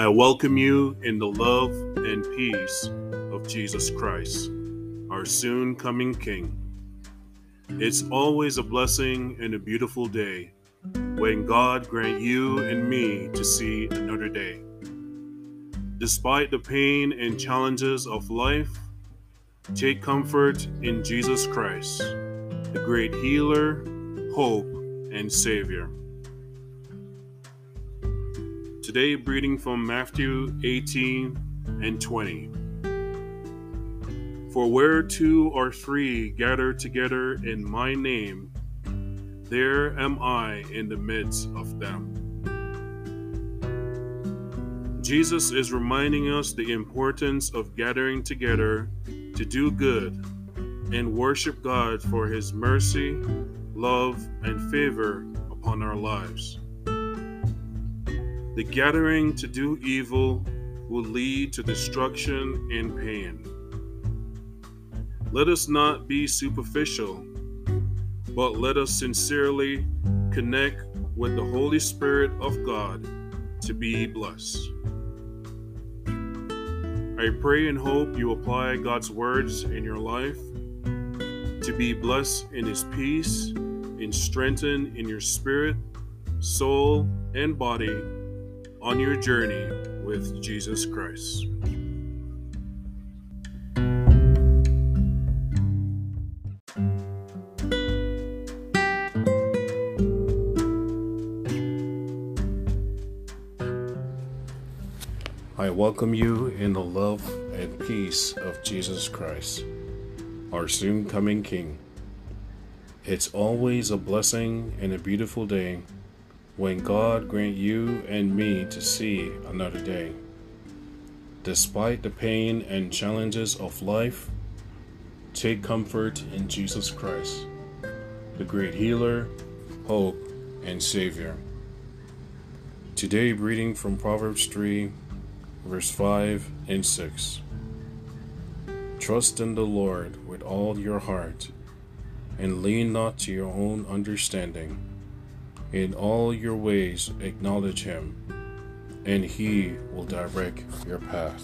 I welcome you in the love and peace of Jesus Christ, our soon coming King. It's always a blessing and a beautiful day when God grant you and me to see another day. Despite the pain and challenges of life, take comfort in Jesus Christ, the great healer, hope, and Savior. Today, reading from Matthew 18 and 20. For where two or three gather together in my name, there am I in the midst of them. Jesus is reminding us the importance of gathering together to do good and worship God for His mercy, love, and favor upon our lives. The gathering to do evil will lead to destruction and pain. Let us not be superficial, but let us sincerely connect with the Holy Spirit of God to be blessed. I pray and hope you apply God's words in your life to be blessed in His peace and strengthened in your spirit, soul, and body on your journey with Jesus Christ. I welcome you in the love and peace of Jesus Christ, our soon coming King. It's always a blessing and a beautiful day when God grant you and me to see another day. Despite the pain and challenges of life, take comfort in Jesus Christ, the great healer, hope, and Savior. Today, reading from Proverbs 3, verse 5 and 6. Trust in the Lord with all your heart, and lean not to your own understanding in all your ways acknowledge him, and he will direct your path.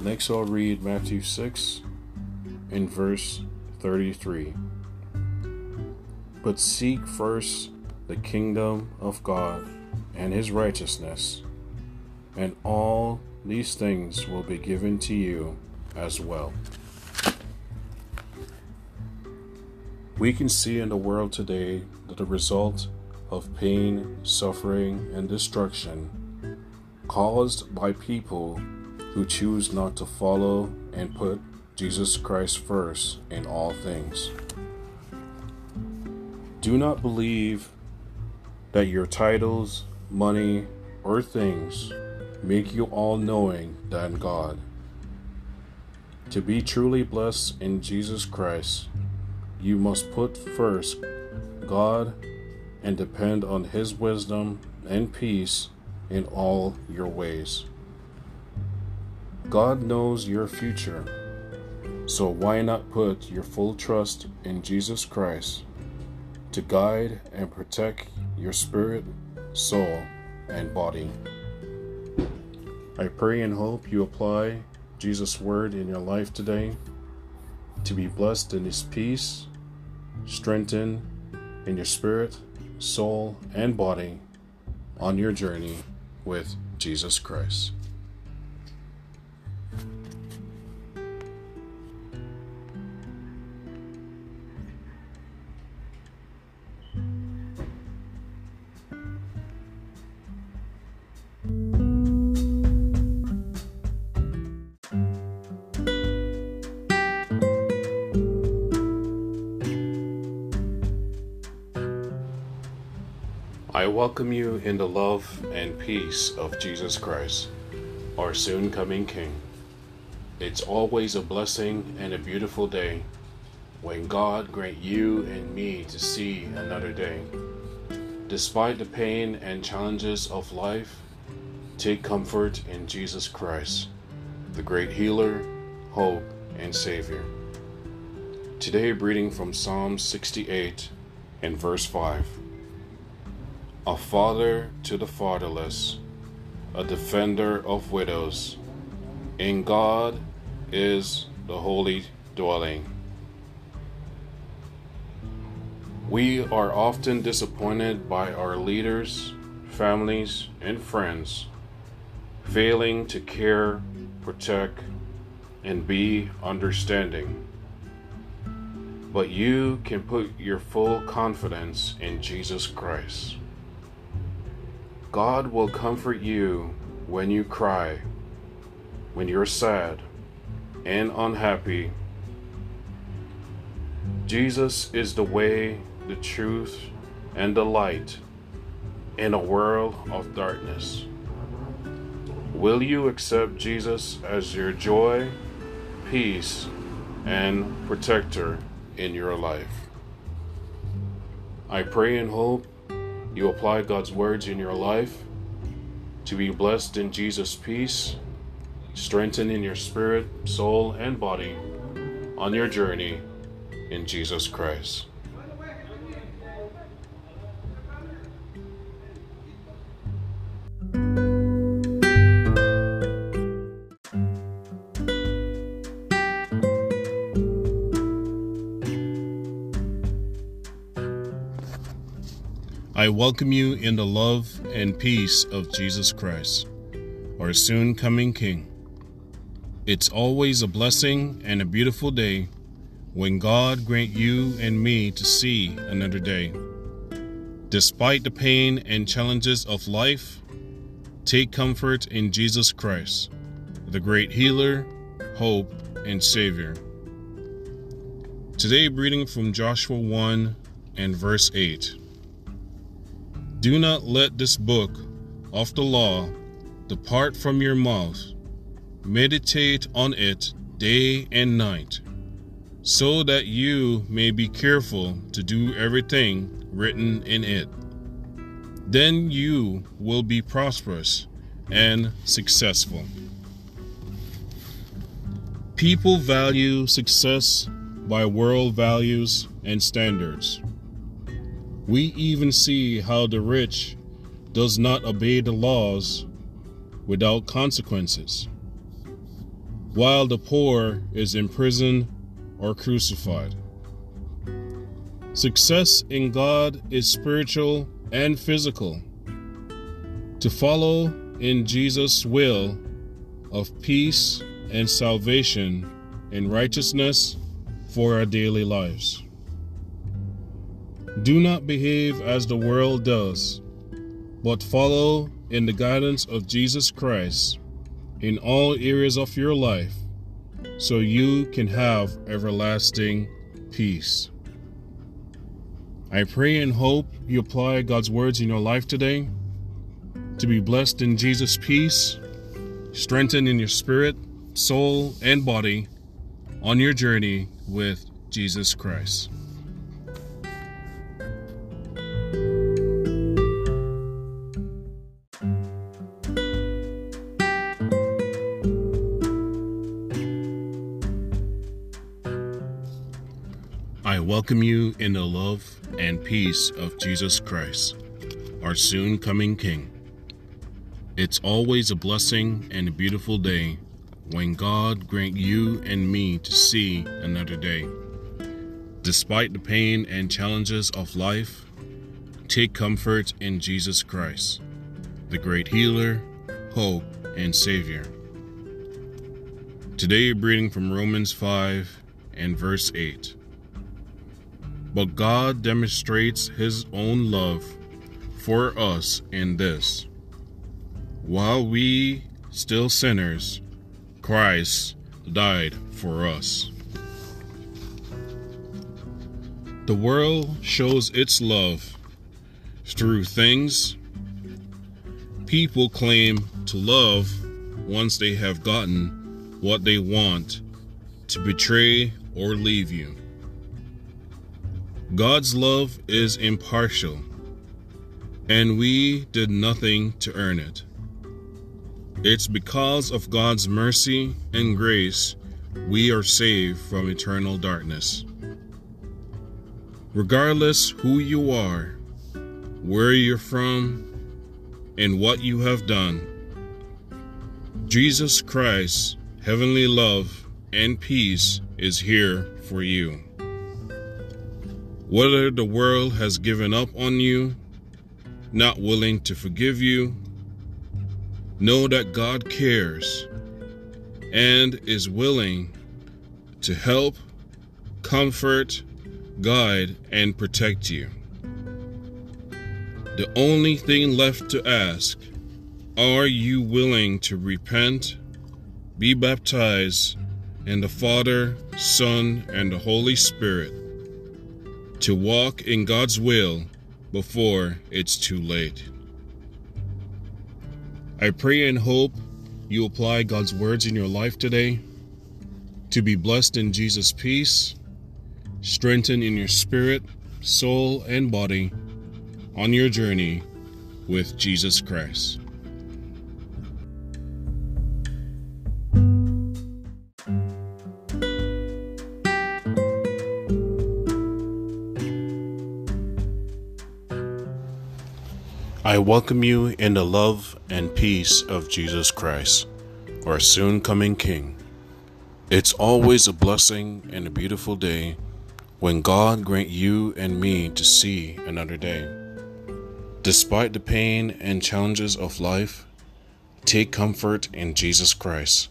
Next, I'll read Matthew 6 in verse 33. But seek first the kingdom of God and his righteousness, and all these things will be given to you as well. We can see in the world today the result of pain, suffering, and destruction caused by people who choose not to follow and put Jesus Christ first in all things. Do not believe that your titles, money, or things make you all knowing than God. To be truly blessed in Jesus Christ, you must put first God and depend on His wisdom and peace in all your ways. God knows your future, so why not put your full trust in Jesus Christ to guide and protect your spirit, soul, and body? I pray and hope you apply Jesus' word in your life today to be blessed in His peace, strengthened in your spirit, soul, and body on your journey with Jesus Christ. Welcome you in the love and peace of Jesus Christ, our soon coming King. It's always a blessing and a beautiful day when God grant you and me to see another day. Despite the pain and challenges of life, take comfort in Jesus Christ, the great healer, hope, and Savior. Today, reading from Psalm 68 and verse 5 a father to the fatherless, a defender of widows. In God is the holy dwelling. We are often disappointed by our leaders, families, and friends failing to care, protect, and be understanding. But you can put your full confidence in Jesus Christ. God will comfort you when you cry, when you're sad and unhappy. Jesus is the way, the truth, and the light in a world of darkness. Will you accept Jesus as your joy, peace, and protector in your life? I pray and hope you apply God's words in your life to be blessed in Jesus' peace, strengthened in your spirit, soul, and body on your journey in Jesus Christ. I welcome you in the love and peace of Jesus Christ, our soon coming King. It's always a blessing and a beautiful day when God grant you and me to see another day. Despite the pain and challenges of life, take comfort in Jesus Christ, the great healer, hope, and Savior. Today, reading from Joshua 1 and verse 8. Do not let this book of the law depart from your mouth. Meditate on it day and night, so that you may be careful to do everything written in it. Then you will be prosperous and successful. People value success by world values and standards. We even see how the rich does not obey the laws without consequences, while the poor is imprisoned or crucified. Success in God is spiritual and physical. To follow in Jesus' will of peace and salvation and righteousness for our daily lives. Do not behave as the world does, but follow in the guidance of Jesus Christ in all areas of your life so you can have everlasting peace. I pray and hope you apply God's words in your life today to be blessed in Jesus' peace, strengthened in your spirit, soul, and body on your journey with Jesus Christ. Welcome you in the love and peace of Jesus Christ, our soon coming King. It's always a blessing and a beautiful day when God grant you and me to see another day. Despite the pain and challenges of life, take comfort in Jesus Christ, the great healer, hope, and Savior. Today, reading from Romans 5 and verse 8. But God demonstrates his own love for us in this. While we still sinners, Christ died for us. The world shows its love through things people claim to love once they have gotten what they want to betray or leave you. God's love is impartial, and we did nothing to earn it. It's because of God's mercy and grace we are saved from eternal darkness. Regardless who you are, where you're from, and what you have done, Jesus Christ, heavenly love, and peace is here for you. Whether the world has given up on you, not willing to forgive you, know that God cares and is willing to help, comfort, guide, and protect you. The only thing left to ask are you willing to repent, be baptized in the Father, Son, and the Holy Spirit? To walk in God's will before it's too late. I pray and hope you apply God's words in your life today to be blessed in Jesus' peace, strengthened in your spirit, soul, and body on your journey with Jesus Christ. I welcome you in the love and peace of Jesus Christ, our soon coming King. It's always a blessing and a beautiful day when God grant you and me to see another day. Despite the pain and challenges of life, take comfort in Jesus Christ,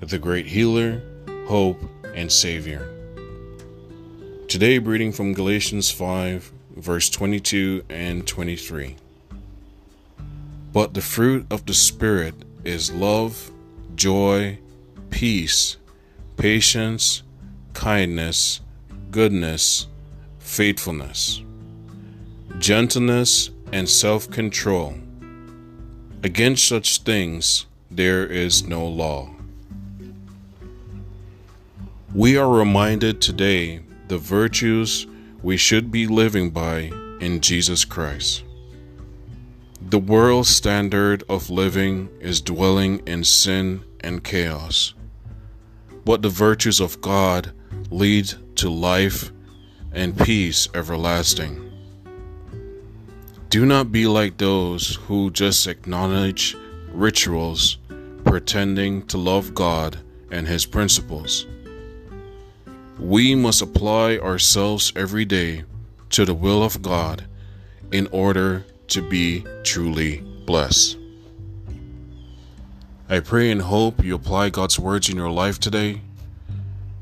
the great healer, hope, and Savior. Today, reading from Galatians 5, verse 22 and 23. But the fruit of the Spirit is love, joy, peace, patience, kindness, goodness, faithfulness, gentleness, and self control. Against such things there is no law. We are reminded today the virtues we should be living by in Jesus Christ. The world's standard of living is dwelling in sin and chaos. But the virtues of God lead to life and peace everlasting. Do not be like those who just acknowledge rituals pretending to love God and His principles. We must apply ourselves every day to the will of God in order to be truly blessed. I pray and hope you apply God's words in your life today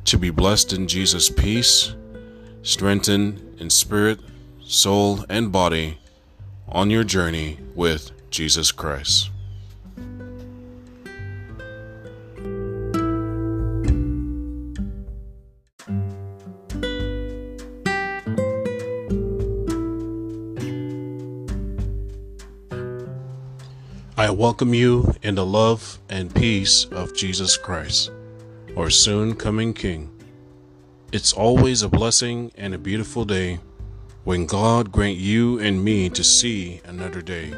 to be blessed in Jesus' peace, strengthened in spirit, soul, and body on your journey with Jesus Christ. I welcome you in the love and peace of Jesus Christ, our soon coming King. It's always a blessing and a beautiful day when God grant you and me to see another day.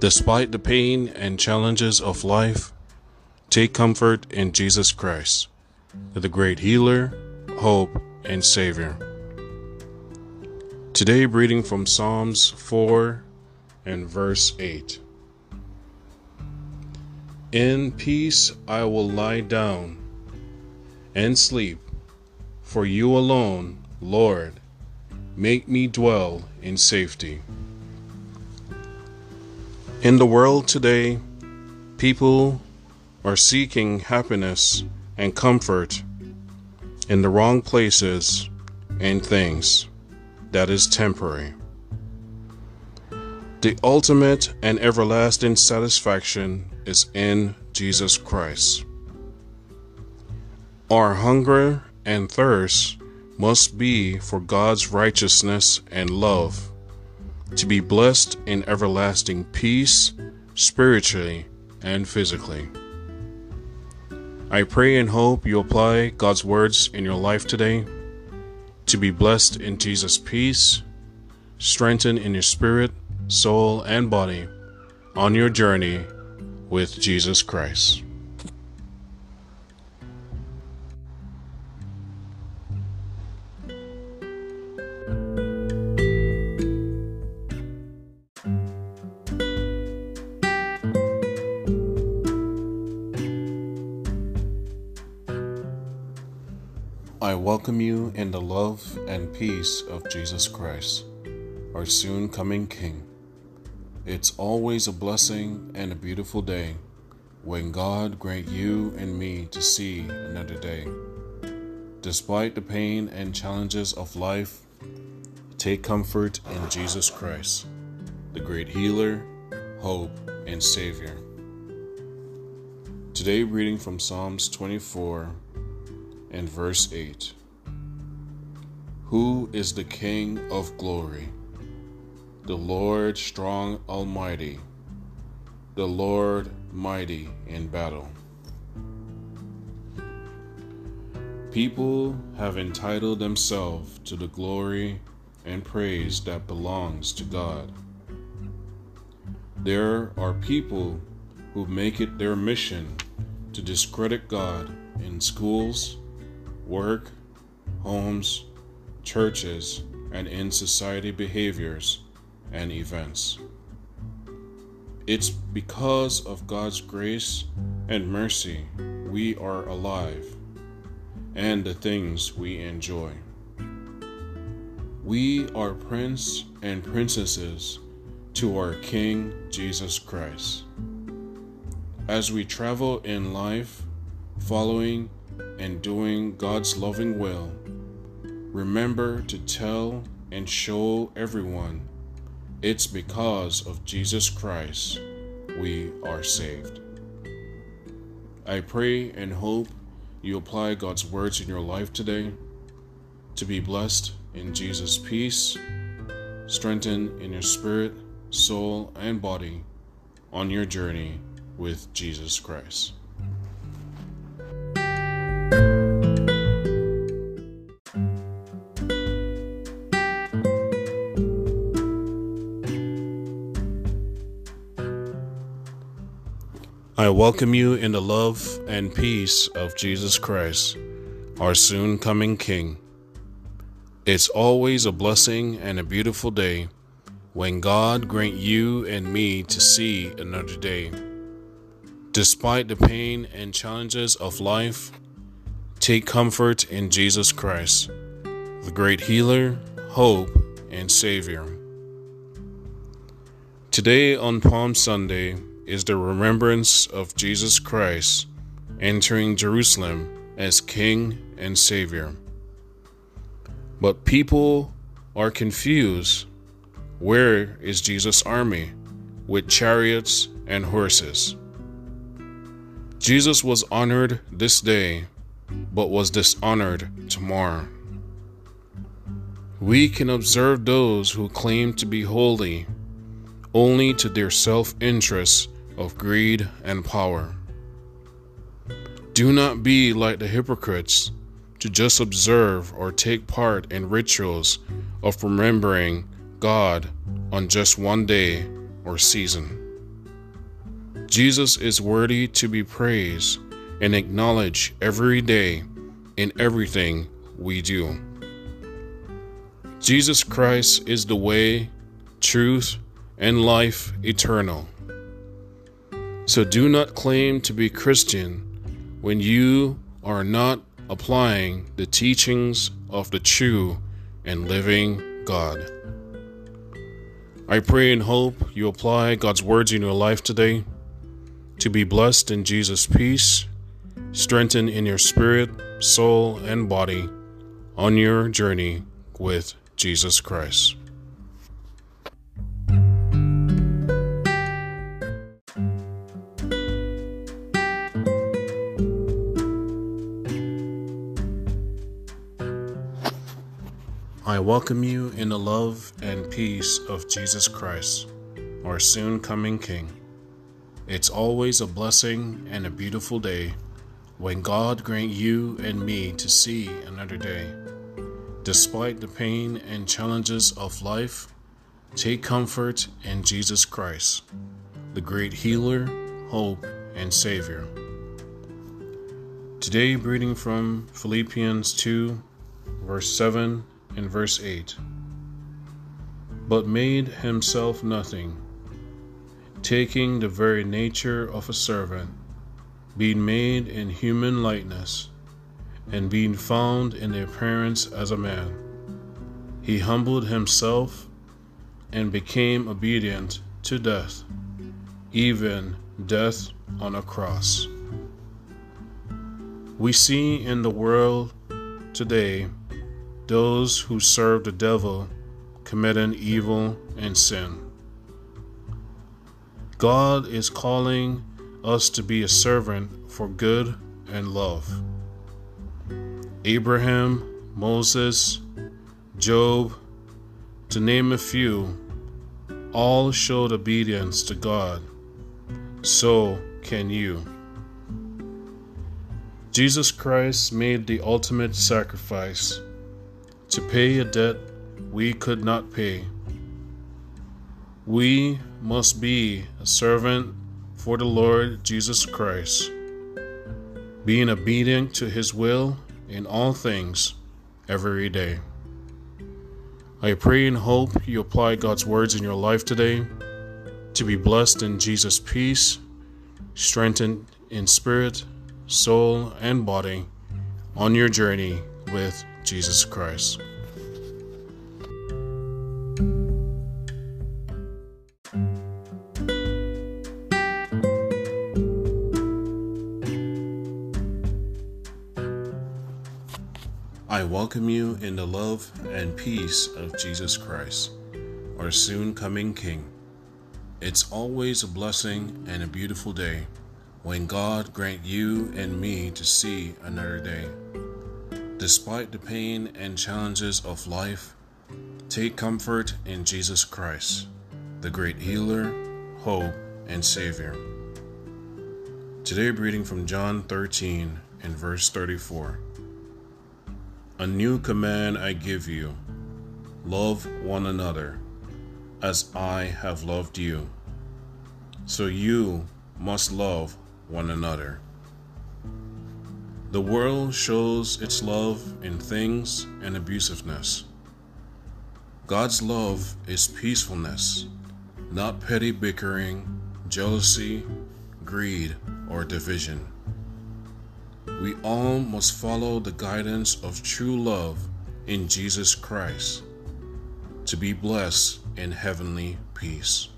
Despite the pain and challenges of life, take comfort in Jesus Christ, the great healer, hope, and Savior. Today, reading from Psalms 4 and verse 8. In peace I will lie down and sleep, for you alone, Lord, make me dwell in safety. In the world today, people are seeking happiness and comfort in the wrong places and things that is temporary. The ultimate and everlasting satisfaction is in Jesus Christ. Our hunger and thirst must be for God's righteousness and love, to be blessed in everlasting peace, spiritually and physically. I pray and hope you apply God's words in your life today to be blessed in Jesus' peace, strengthened in your spirit, soul, and body on your journey with Jesus Christ. I welcome you in the love and peace of Jesus Christ, our soon coming King. It's always a blessing and a beautiful day when God grant you and me to see another day. Despite the pain and challenges of life, take comfort in Jesus Christ, the great healer, hope, and Savior. Today, reading from Psalms 24 and verse 8 Who is the King of glory? The Lord strong, almighty, the Lord mighty in battle. People have entitled themselves to the glory and praise that belongs to God. There are people who make it their mission to discredit God in schools, work, homes, churches, and in society behaviors and events. It's because of God's grace and mercy we are alive and the things we enjoy. We are prince and princesses to our King Jesus Christ. As we travel in life, following and doing God's loving will, remember to tell and show everyone it's because of Jesus Christ we are saved. I pray and hope you apply God's words in your life today to be blessed in Jesus' peace, strengthened in your spirit, soul, and body on your journey with Jesus Christ. I welcome you in the love and peace of Jesus Christ, our soon coming King. It's always a blessing and a beautiful day when God grant you and me to see another day. Despite the pain and challenges of life, take comfort in Jesus Christ, the great healer, hope, and Savior. Today on Palm Sunday, is the remembrance of Jesus Christ entering Jerusalem as King and Savior. But people are confused. Where is Jesus' army with chariots and horses? Jesus was honored this day, but was dishonored tomorrow. We can observe those who claim to be holy only to their self interest of greed and power. Do not be like the hypocrites to just observe or take part in rituals of remembering God on just one day or season. Jesus is worthy to be praised and acknowledged every day in everything we do. Jesus Christ is the way, truth, and life eternal. So do not claim to be Christian when you are not applying the teachings of the true and living God. I pray and hope you apply God's words in your life today to be blessed in Jesus' peace, strengthened in your spirit, soul, and body on your journey with Jesus Christ. I welcome you in the love and peace of Jesus Christ, our soon coming King. It's always a blessing and a beautiful day when God grant you and me to see another day. Despite the pain and challenges of life, take comfort in Jesus Christ, the great healer, hope, and Savior. Today, reading from Philippians 2, verse 7 in verse 8 But made himself nothing, taking the very nature of a servant, being made in human likeness, and being found in the appearance as a man, he humbled himself and became obedient to death, even death on a cross. We see in the world today those who serve the devil committing evil and sin. God is calling us to be a servant for good and love. Abraham, Moses, Job, to name a few, all showed obedience to God. So can you. Jesus Christ made the ultimate sacrifice to pay a debt we could not pay. We must be a servant for the Lord Jesus Christ, being obedient to his will in all things every day. I pray and hope you apply God's words in your life today to be blessed in Jesus' peace, strengthened in spirit soul, and body on your journey with Jesus Christ. I welcome you in the love and peace of Jesus Christ, our soon coming King. It's always a blessing and a beautiful day when God grant you and me to see another day. Despite the pain and challenges of life, take comfort in Jesus Christ, the great healer, hope, and Savior. Today, reading from John 13 and verse 34. A new command I give you love one another as I have loved you. So you must love one another. The world shows its love in things and abusiveness. God's love is peacefulness, not petty bickering, jealousy, greed, or division. We all must follow the guidance of true love in Jesus Christ to be blessed in heavenly peace.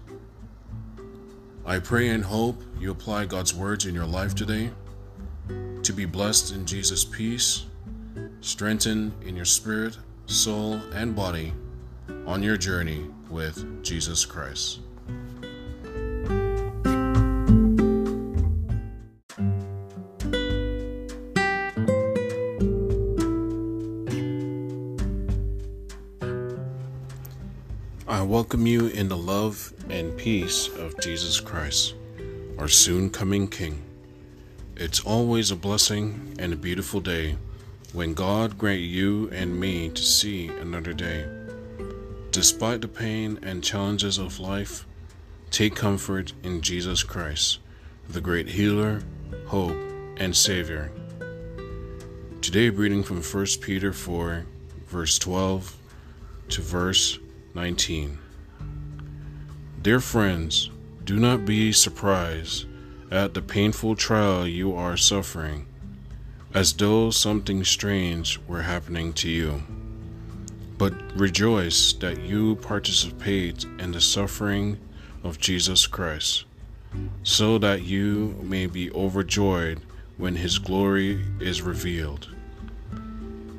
I pray and hope you apply God's words in your life today to be blessed in Jesus' peace, strengthened in your spirit, soul, and body on your journey with Jesus Christ. I welcome you in the love and peace of Jesus Christ, our soon coming King. It's always a blessing and a beautiful day when God grant you and me to see another day. Despite the pain and challenges of life, take comfort in Jesus Christ, the great healer, hope, and Savior. Today, reading from 1 Peter 4, verse 12 to verse 19. Dear friends, do not be surprised at the painful trial you are suffering, as though something strange were happening to you. But rejoice that you participate in the suffering of Jesus Christ, so that you may be overjoyed when his glory is revealed.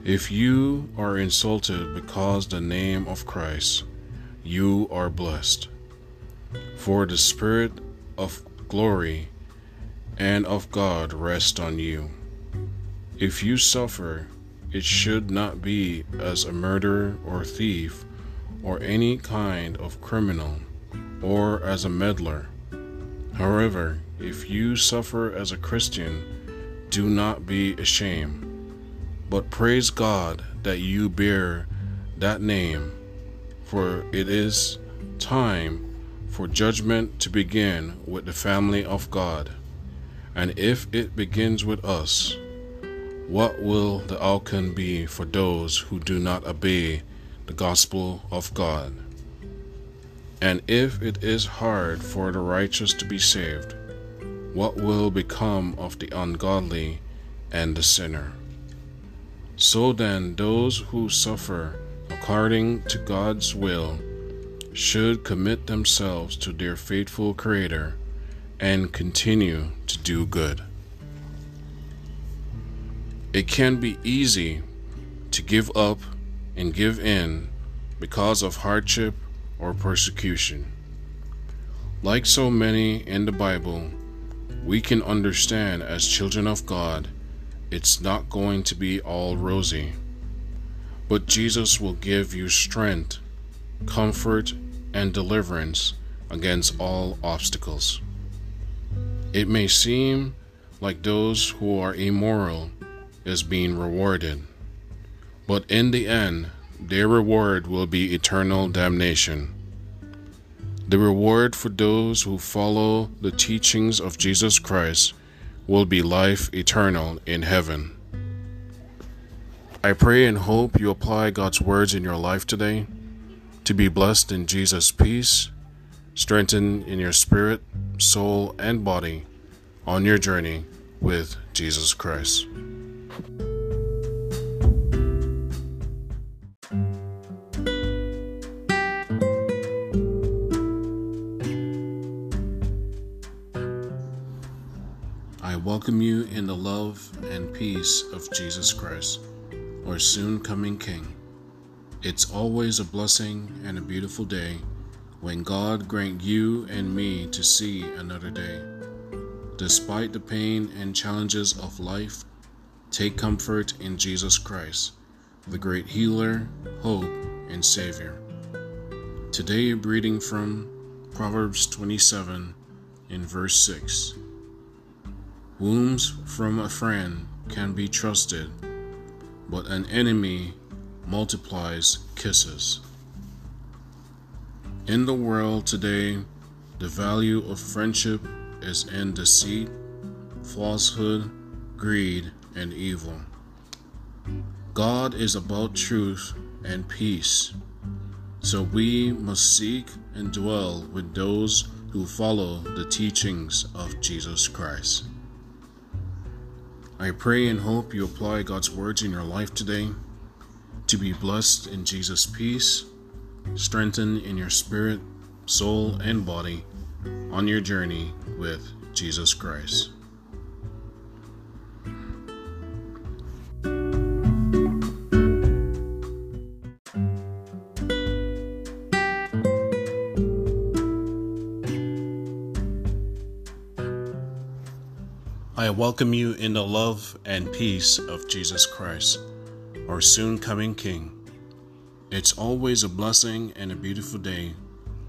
If you are insulted because the name of Christ, you are blessed. For the Spirit of glory and of God rest on you. If you suffer, it should not be as a murderer or thief or any kind of criminal or as a meddler. However, if you suffer as a Christian, do not be ashamed but praise God that you bear that name, for it is time for judgment to begin with the family of God. And if it begins with us, what will the outcome be for those who do not obey the gospel of God? And if it is hard for the righteous to be saved, what will become of the ungodly and the sinner? So then, those who suffer according to God's will should commit themselves to their faithful Creator and continue to do good. It can be easy to give up and give in because of hardship or persecution. Like so many in the Bible, we can understand as children of God, it's not going to be all rosy. But Jesus will give you strength, comfort, and deliverance against all obstacles. It may seem like those who are immoral is being rewarded, but in the end, their reward will be eternal damnation. The reward for those who follow the teachings of Jesus Christ will be life eternal in heaven. I pray and hope you apply God's words in your life today to be blessed in Jesus' peace, strengthened in your spirit, soul, and body on your journey with Jesus Christ. I welcome you in the love and peace of Jesus Christ, our soon coming King. It's always a blessing and a beautiful day when God grant you and me to see another day. Despite the pain and challenges of life, take comfort in Jesus Christ, the great healer, hope, and Savior. Today, reading from Proverbs 27 in verse 6. Wounds from a friend can be trusted, but an enemy multiplies kisses. In the world today, the value of friendship is in deceit, falsehood, greed, and evil. God is about truth and peace, so we must seek and dwell with those who follow the teachings of Jesus Christ. I pray and hope you apply God's words in your life today to be blessed in Jesus' peace, strengthened in your spirit, soul, and body on your journey with Jesus Christ. I welcome you in the love and peace of Jesus Christ, our soon coming King. It's always a blessing and a beautiful day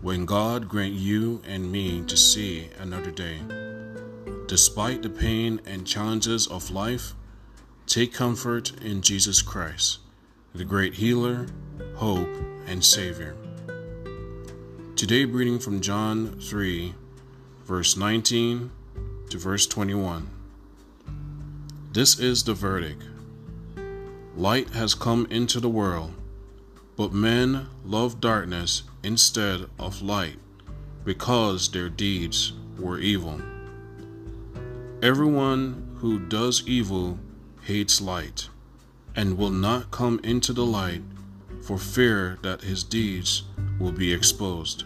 when God grant you and me to see another day. Despite the pain and challenges of life, take comfort in Jesus Christ, the great healer, hope, and Savior. Today, reading from John 3, verse 19 to verse 21. This is the verdict Light has come into the world, but men love darkness instead of light because their deeds were evil. Everyone who does evil hates light and will not come into the light for fear that his deeds will be exposed.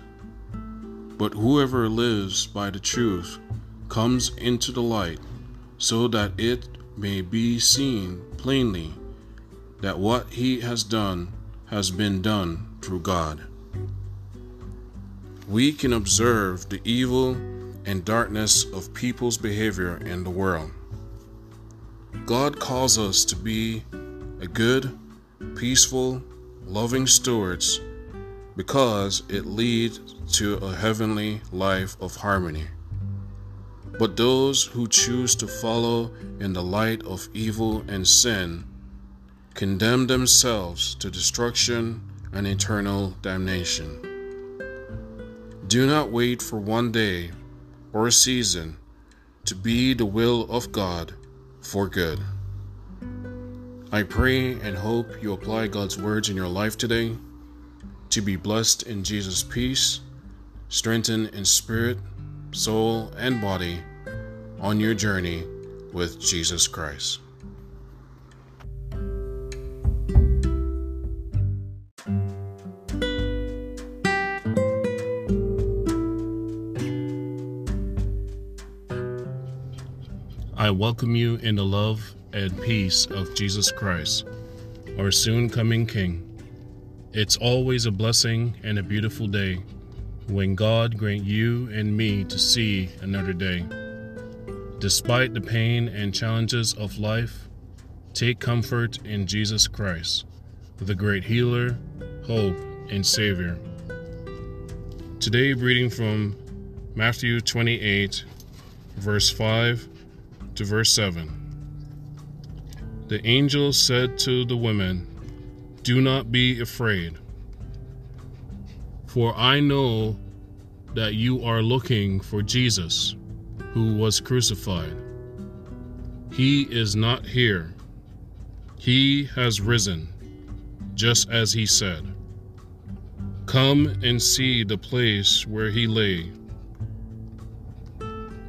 But whoever lives by the truth comes into the light so that it may be seen plainly that what he has done has been done through God. We can observe the evil and darkness of people's behavior in the world. God calls us to be a good, peaceful, loving stewards because it leads to a heavenly life of harmony. But those who choose to follow in the light of evil and sin condemn themselves to destruction and eternal damnation. Do not wait for one day or a season to be the will of God for good. I pray and hope you apply God's words in your life today to be blessed in Jesus' peace, strengthened in spirit soul, and body on your journey with Jesus Christ. I welcome you in the love and peace of Jesus Christ, our soon coming King. It's always a blessing and a beautiful day when God grant you and me to see another day. Despite the pain and challenges of life, take comfort in Jesus Christ, the great healer, hope, and Savior. Today, reading from Matthew 28, verse 5 to verse 7. The angel said to the women, Do not be afraid, for I know that you are looking for Jesus, who was crucified. He is not here, he has risen, just as he said. Come and see the place where he lay.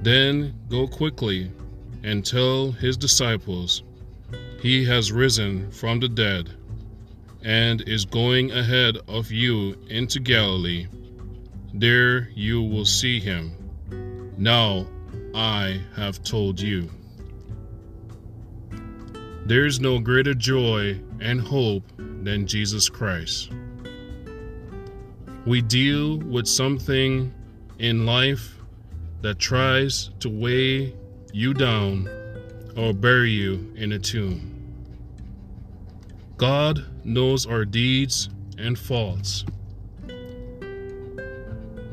Then go quickly and tell his disciples, He has risen from the dead and is going ahead of you into Galilee. There you will see him. Now I have told you. There's no greater joy and hope than Jesus Christ. We deal with something in life that tries to weigh you down or bury you in a tomb. God knows our deeds and faults.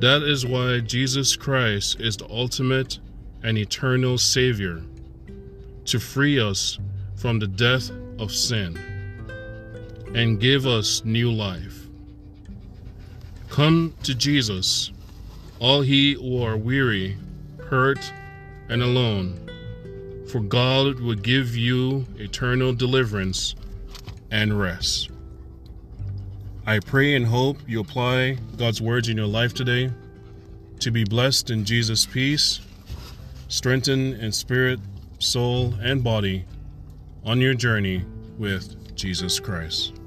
That is why Jesus Christ is the ultimate and eternal Savior to free us from the death of sin and give us new life. Come to Jesus, all he who are weary, hurt, and alone, for God will give you eternal deliverance and rest. I pray and hope you apply God's words in your life today to be blessed in Jesus' peace, strengthened in spirit, soul, and body on your journey with Jesus Christ.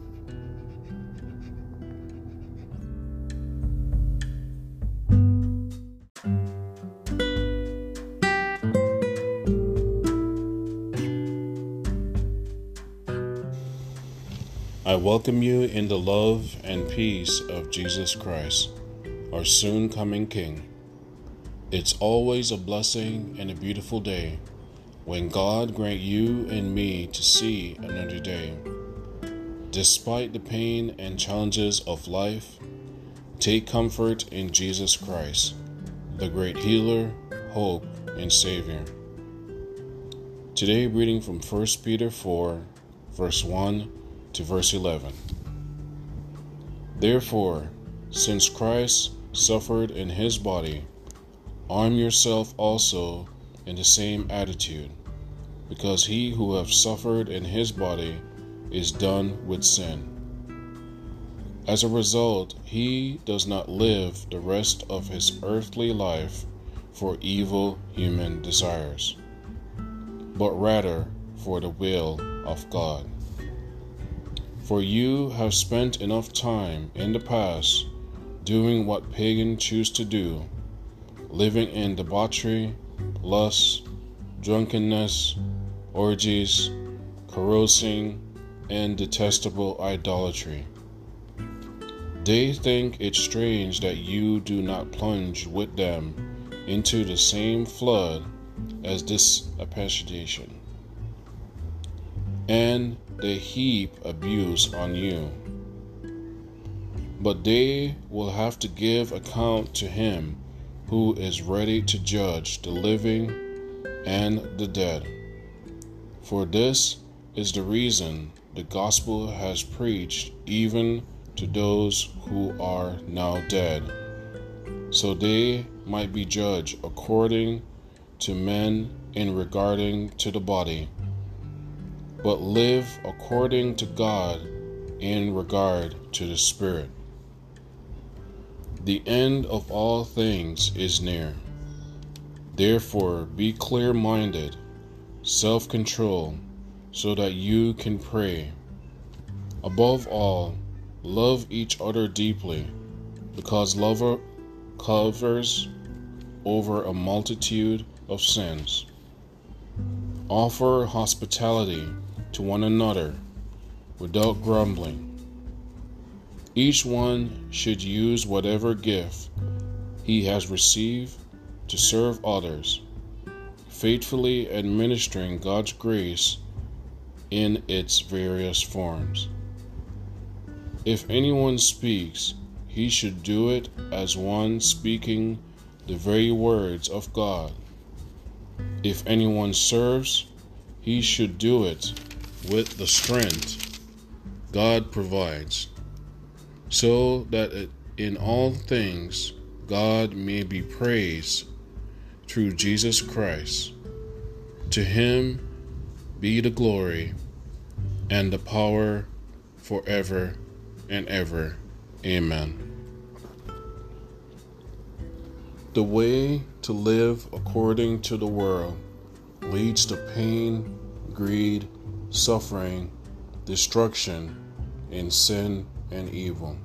Welcome you in the love and peace of Jesus Christ, our soon coming King. It's always a blessing and a beautiful day when God grant you and me to see another day. Despite the pain and challenges of life, take comfort in Jesus Christ, the great healer, hope, and Savior. Today, reading from 1 Peter 4, verse 1 to verse 11. Therefore, since Christ suffered in his body, arm yourself also in the same attitude, because he who hath suffered in his body is done with sin. As a result, he does not live the rest of his earthly life for evil human desires, but rather for the will of God. For you have spent enough time in the past doing what pagans choose to do, living in debauchery, lust, drunkenness, orgies, carousing, and detestable idolatry. They think it strange that you do not plunge with them into the same flood as this appreciation. And they heap abuse on you. But they will have to give account to him who is ready to judge the living and the dead. For this is the reason the gospel has preached even to those who are now dead, so they might be judged according to men in regarding to the body but live according to God in regard to the Spirit. The end of all things is near. Therefore, be clear minded, self control, so that you can pray. Above all, love each other deeply, because love covers over a multitude of sins. Offer hospitality to one another without grumbling. Each one should use whatever gift he has received to serve others, faithfully administering God's grace in its various forms. If anyone speaks, he should do it as one speaking the very words of God. If anyone serves, he should do it with the strength God provides so that in all things God may be praised through Jesus Christ. To him be the glory and the power forever and ever. Amen. The way to live according to the world leads to pain, greed, suffering, destruction, and sin and evil.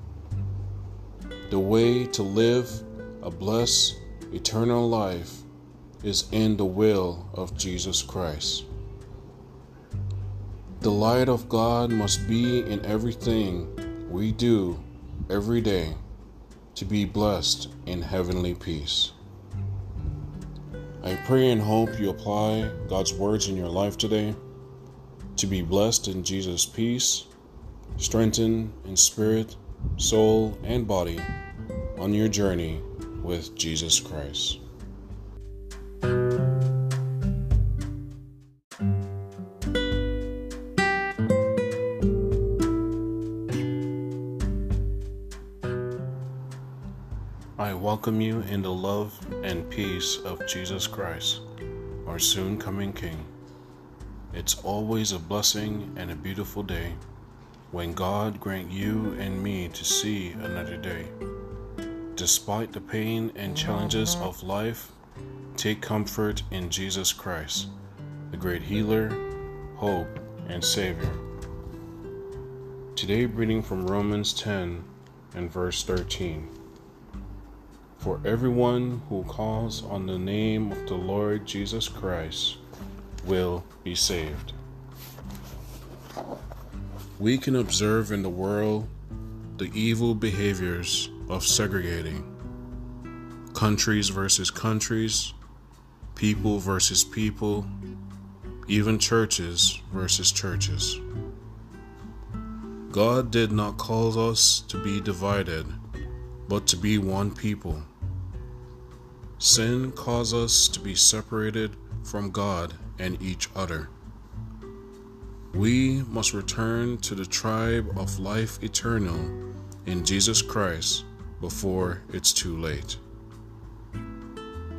The way to live a blessed eternal life is in the will of Jesus Christ. The light of God must be in everything we do every day to be blessed in heavenly peace. I pray and hope you apply God's words in your life today to be blessed in Jesus' peace strengthened in spirit, soul, and body on your journey with Jesus Christ. I welcome you in the love and peace of Jesus Christ, our soon coming King. It's always a blessing and a beautiful day when God grant you and me to see another day. Despite the pain and challenges of life, take comfort in Jesus Christ, the great healer, hope, and Savior. Today, reading from Romans 10 and verse 13. For everyone who calls on the name of the Lord Jesus Christ will be saved we can observe in the world the evil behaviors of segregating countries versus countries, people versus people, even churches versus churches. God did not call us to be divided, but to be one people. Sin caused us to be separated from God and each other. We must return to the tribe of life eternal in Jesus Christ before it's too late.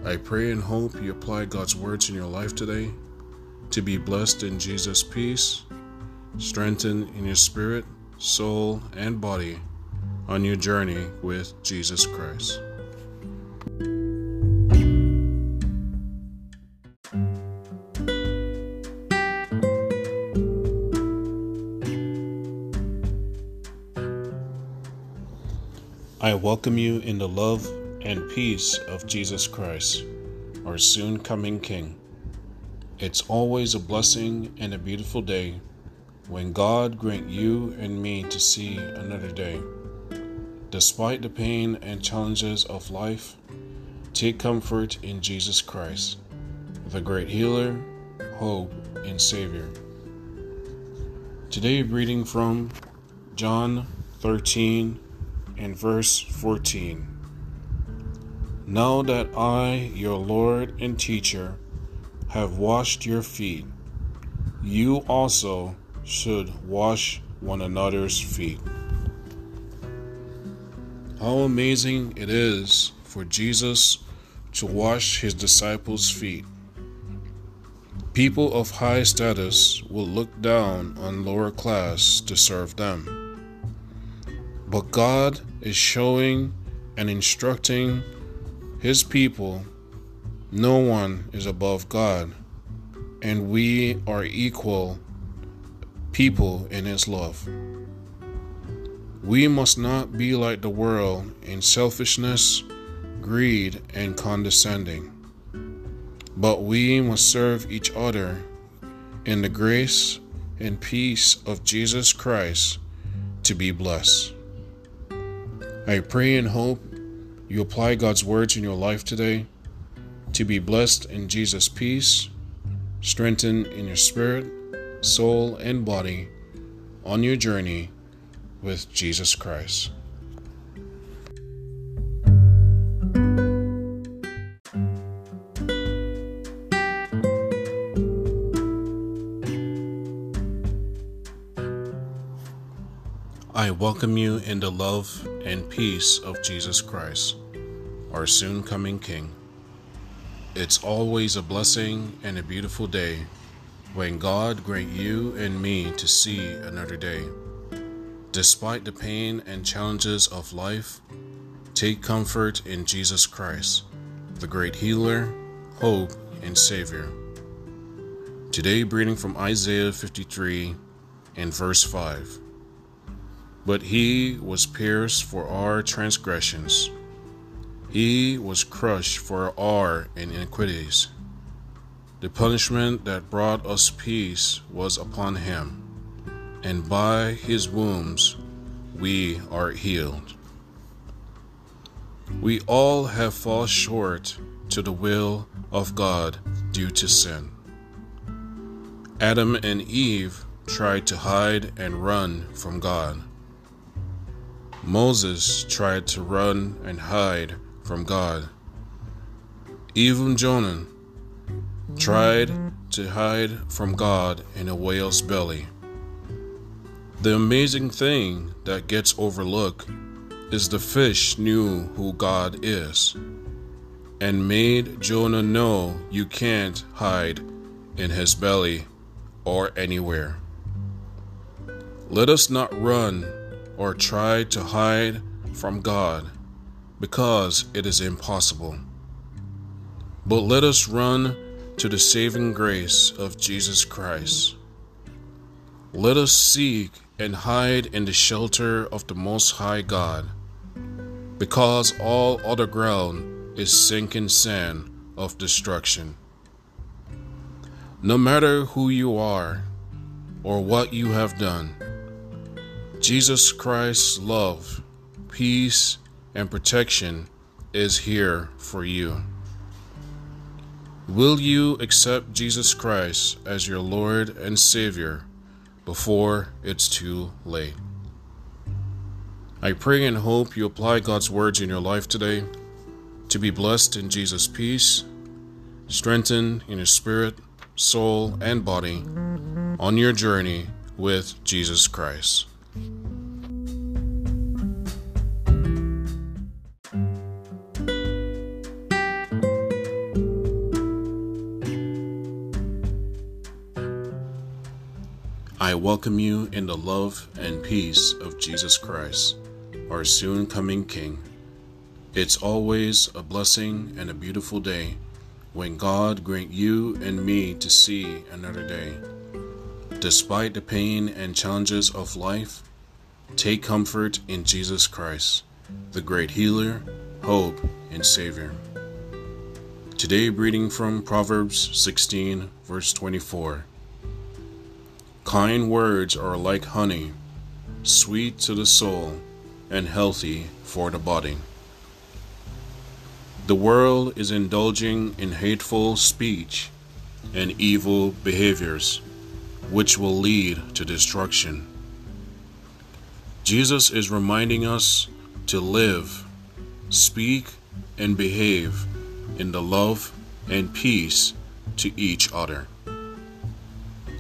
I pray and hope you apply God's words in your life today to be blessed in Jesus' peace, strengthened in your spirit, soul, and body on your journey with Jesus Christ. I welcome you in the love and peace of Jesus Christ, our soon coming King. It's always a blessing and a beautiful day when God grant you and me to see another day. Despite the pain and challenges of life, take comfort in Jesus Christ, the great healer, hope, and Savior. Today, reading from John 13 in verse 14. Now that I, your Lord and teacher, have washed your feet, you also should wash one another's feet. How amazing it is for Jesus to wash his disciples' feet. People of high status will look down on lower class to serve them. But God is showing and instructing His people no one is above God, and we are equal people in His love. We must not be like the world in selfishness, greed, and condescending, but we must serve each other in the grace and peace of Jesus Christ to be blessed. I pray and hope you apply God's words in your life today to be blessed in Jesus' peace, strengthened in your spirit, soul, and body on your journey with Jesus Christ. I welcome you in the love and peace of Jesus Christ, our soon coming King. It's always a blessing and a beautiful day when God grant you and me to see another day. Despite the pain and challenges of life, take comfort in Jesus Christ, the great healer, hope, and Savior. Today, reading from Isaiah 53 and verse 5. But he was pierced for our transgressions, he was crushed for our iniquities. The punishment that brought us peace was upon him, and by his wounds we are healed. We all have fallen short to the will of God due to sin. Adam and Eve tried to hide and run from God. Moses tried to run and hide from God. Even Jonah tried to hide from God in a whale's belly. The amazing thing that gets overlooked is the fish knew who God is and made Jonah know you can't hide in his belly or anywhere. Let us not run or try to hide from God because it is impossible. But let us run to the saving grace of Jesus Christ. Let us seek and hide in the shelter of the Most High God, because all other ground is sinking sand of destruction. No matter who you are or what you have done, Jesus Christ's love, peace, and protection is here for you. Will you accept Jesus Christ as your Lord and Savior before it's too late? I pray and hope you apply God's words in your life today to be blessed in Jesus' peace, strengthened in your spirit, soul, and body on your journey with Jesus Christ. I welcome you in the love and peace of Jesus Christ, our soon coming King. It's always a blessing and a beautiful day when God grant you and me to see another day. Despite the pain and challenges of life, take comfort in Jesus Christ, the great healer, hope, and Savior. Today, reading from Proverbs 16, verse 24. Kind words are like honey, sweet to the soul and healthy for the body. The world is indulging in hateful speech and evil behaviors, which will lead to destruction. Jesus is reminding us to live, speak, and behave in the love and peace to each other.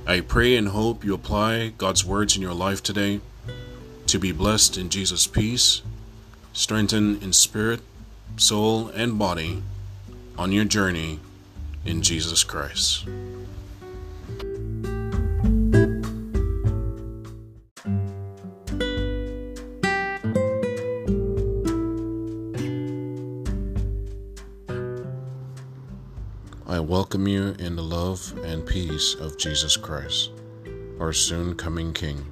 I pray and hope you apply God's words in your life today to be blessed in Jesus' peace, strengthened in spirit, soul, and body on your journey in Jesus Christ. Welcome you in the love and peace of Jesus Christ, our soon coming King.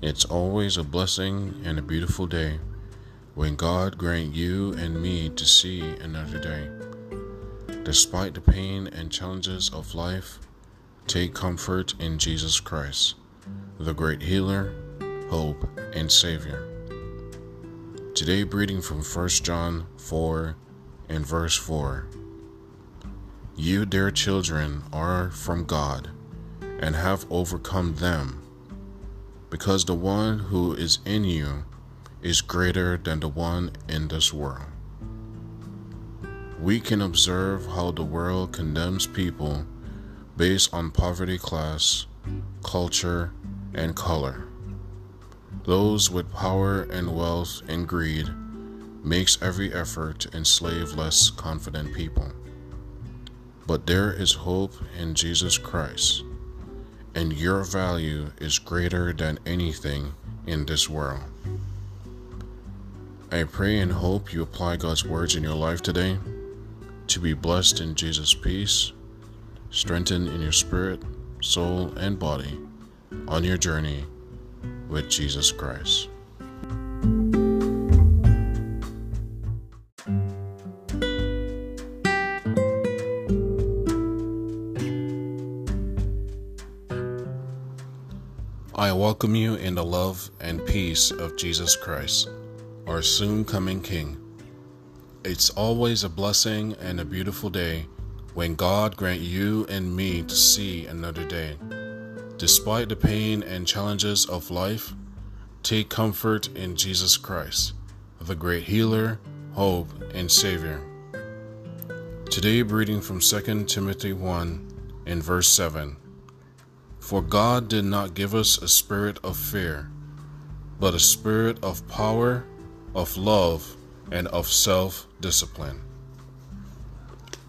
It's always a blessing and a beautiful day when God grant you and me to see another day. Despite the pain and challenges of life, take comfort in Jesus Christ, the great healer, hope, and Savior. Today, reading from 1 John 4 and verse 4. You, dear children, are from God and have overcome them, because the one who is in you is greater than the one in this world. We can observe how the world condemns people based on poverty class, culture, and color. Those with power and wealth and greed makes every effort to enslave less confident people. But there is hope in Jesus Christ, and your value is greater than anything in this world. I pray and hope you apply God's words in your life today to be blessed in Jesus' peace strengthened in your spirit, soul, and body on your journey with Jesus Christ. Welcome you in the love and peace of Jesus Christ, our soon coming King. It's always a blessing and a beautiful day when God grant you and me to see another day. Despite the pain and challenges of life, take comfort in Jesus Christ, the great healer, hope, and Savior. Today, reading from 2 Timothy 1 in verse 7. For God did not give us a spirit of fear, but a spirit of power, of love, and of self discipline.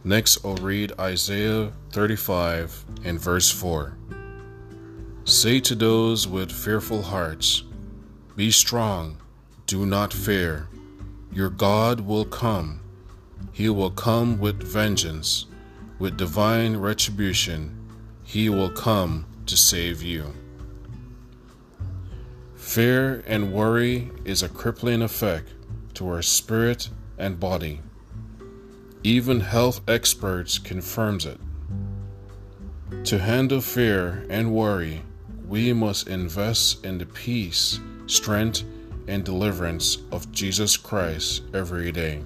Next, I'll read Isaiah 35 and verse 4. Say to those with fearful hearts, Be strong, do not fear. Your God will come. He will come with vengeance, with divine retribution. He will come to save you. Fear and worry is a crippling effect to our spirit and body. Even health experts confirms it. To handle fear and worry, we must invest in the peace, strength, and deliverance of Jesus Christ every day.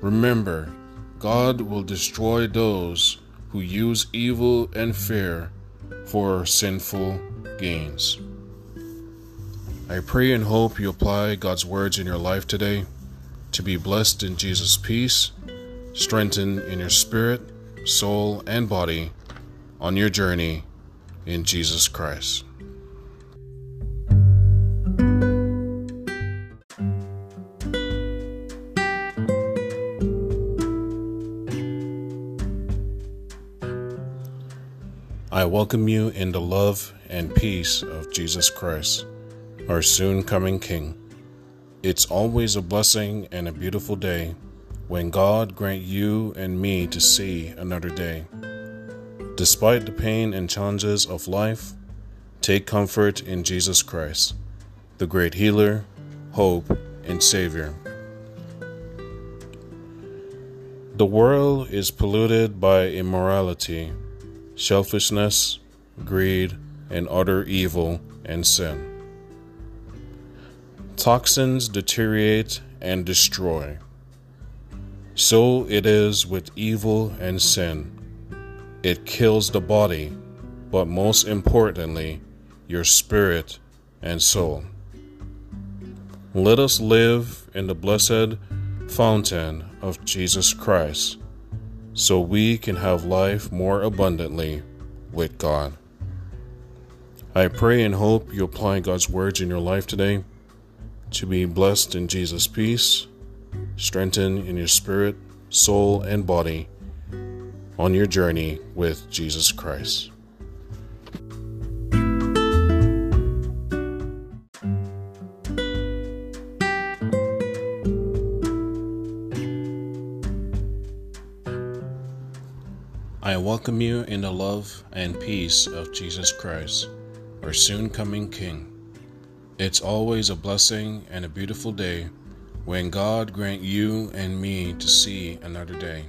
Remember, God will destroy those who use evil and fear for sinful gains. I pray and hope you apply God's words in your life today to be blessed in Jesus' peace, strengthened in your spirit, soul, and body on your journey in Jesus Christ. I welcome you in the love and peace of Jesus Christ, our soon coming King. It's always a blessing and a beautiful day when God grant you and me to see another day. Despite the pain and challenges of life, take comfort in Jesus Christ, the great healer, hope, and Savior. The world is polluted by immorality, selfishness, greed, and utter evil and sin. Toxins deteriorate and destroy. So it is with evil and sin. It kills the body, but most importantly, your spirit and soul. Let us live in the blessed fountain of Jesus Christ so we can have life more abundantly with God. I pray and hope you apply God's words in your life today to be blessed in Jesus' peace, strengthened in your spirit, soul, and body on your journey with Jesus Christ. Welcome you in the love and peace of Jesus Christ, our soon coming King. It's always a blessing and a beautiful day when God grant you and me to see another day.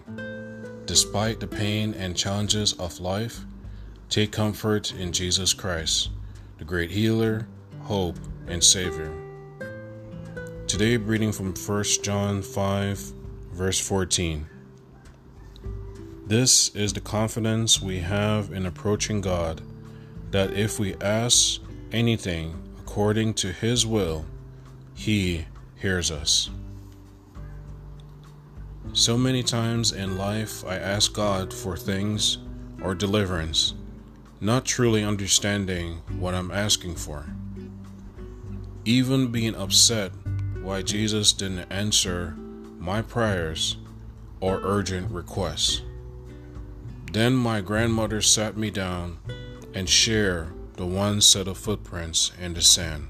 Despite the pain and challenges of life, Take comfort in Jesus Christ, the great healer, hope, and Savior. Today, reading from 1 John 5, verse 14. This is the confidence we have in approaching God that if we ask anything according to His will, He hears us. So many times in life, I ask God for things or deliverance, not truly understanding what I'm asking for. Even being upset why Jesus didn't answer my prayers or urgent requests. Then my grandmother sat me down and shared the one set of footprints in the sand.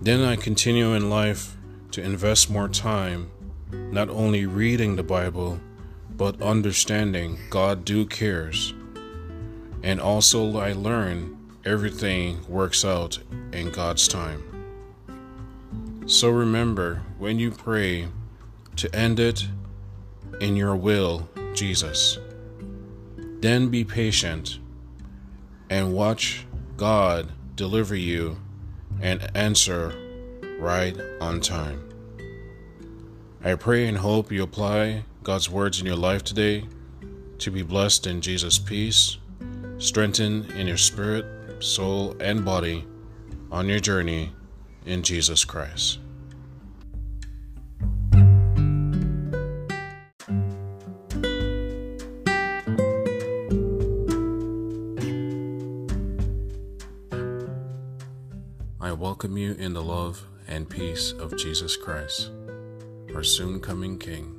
Then I continue in life to invest more time not only reading the Bible, but understanding God do cares. And also I learn everything works out in God's time. So remember when you pray to end it in your will, Jesus. Then be patient and watch God deliver you and answer right on time. I pray and hope you apply God's words in your life today to be blessed in Jesus' peace, strengthened in your spirit, soul, and body on your journey in Jesus Christ. Welcome you in the love and peace of Jesus Christ our soon coming King.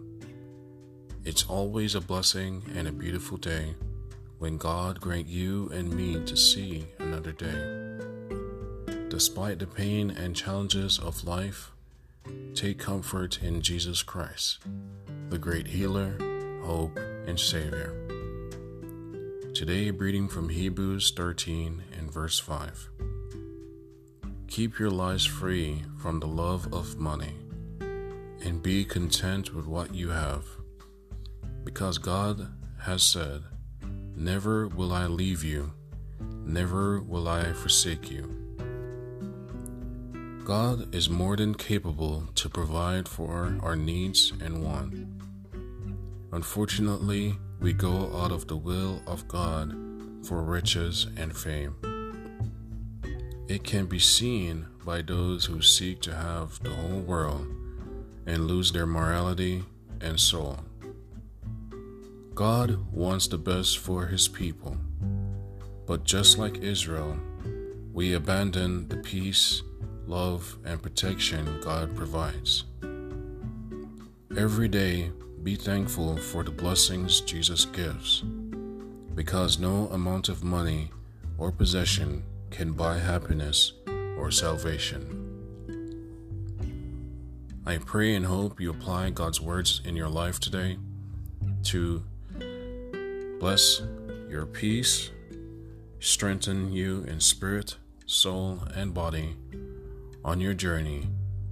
It's always a blessing and a beautiful day when God grant you and me to see another day. Despite the pain and challenges of life, take comfort in Jesus Christ, the great healer, hope, and Savior. Today, reading from Hebrews 13 and verse 5. Keep your lives free from the love of money and be content with what you have. Because God has said, Never will I leave you, never will I forsake you. God is more than capable to provide for our needs and want. Unfortunately, we go out of the will of God for riches and fame. It can be seen by those who seek to have the whole world and lose their morality and soul. God wants the best for his people, but just like Israel, we abandon the peace, love, and protection God provides. Every day, be thankful for the blessings Jesus gives, because no amount of money or possession can buy happiness or salvation. I pray and hope you apply God's words in your life today to bless your peace, strengthen you in spirit, soul, and body on your journey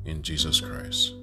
in Jesus Christ.